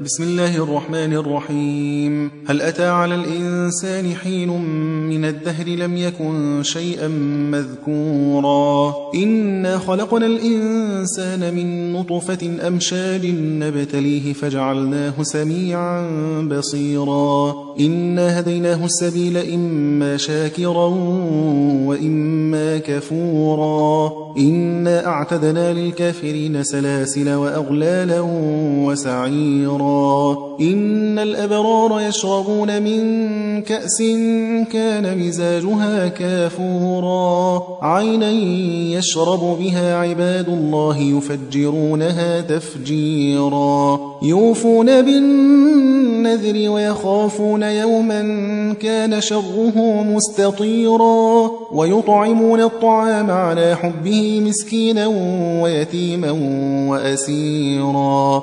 بسم الله الرحمن الرحيم. هل أتى على الإنسان حين من الدهر لم يكن شيئا مذكورا؟ إنا خلقنا الإنسان من نطفة أمشاج نبتليه فجعلناه سميعا بصيرا. إنا هديناه السبيل إما شاكرا وإما كفورا. إنا أعتدنا للكافرين سلاسل وأغلالا وسعيرا. إن الأبرار يشربون من كأس كان مزاجها كافورا. عينا يشرب بها عباد الله يفجرونها تفجيرا. يوفون بالنذر ويخافون يوما كان شره مستطيرا. ويطعمون الطعام على حبه مسكينا ويتيما وأسيرا.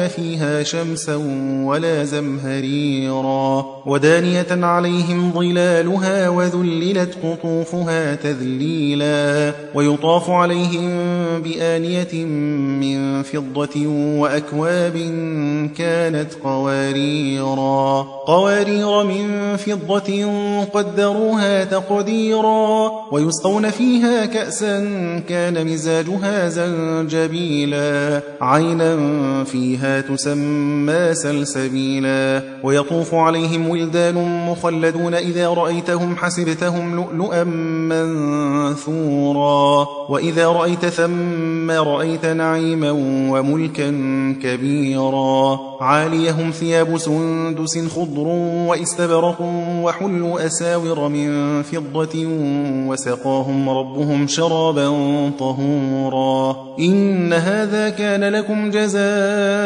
فيها شمسا ولا زمهريرا ودانية عليهم ظلالها وذللت قطوفها تذليلا ويطاف عليهم بآنية من فضة وأكواب كانت قواريرا قوارير من فضة قدروها تقديرا ويسقون فيها كأسا كان مزاجها زنجبيلا عينا فيها تسمى سلسبيلا ويطوف عليهم ولدان مخلدون إذا رأيتهم حسبتهم لؤلؤا منثورا وإذا رأيت ثم رأيت نعيما وملكا كبيرا عاليهم ثياب سندس خضر وإستبرق وحلوا أساور من فضة وسقاهم ربهم شرابا طهورا إن هذا كان لكم جزاء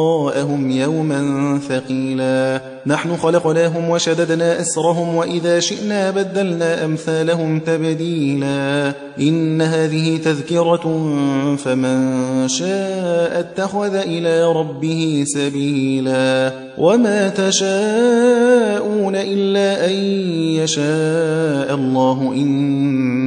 وراءهم يوما ثقيلا. نحن خلقناهم وشددنا أسرهم وإذا شئنا بدلنا أمثالهم تبديلا. إن هذه تذكرة فمن شاء اتخذ إلى ربه سبيلا. وما تشاءون إلا أن يشاء الله.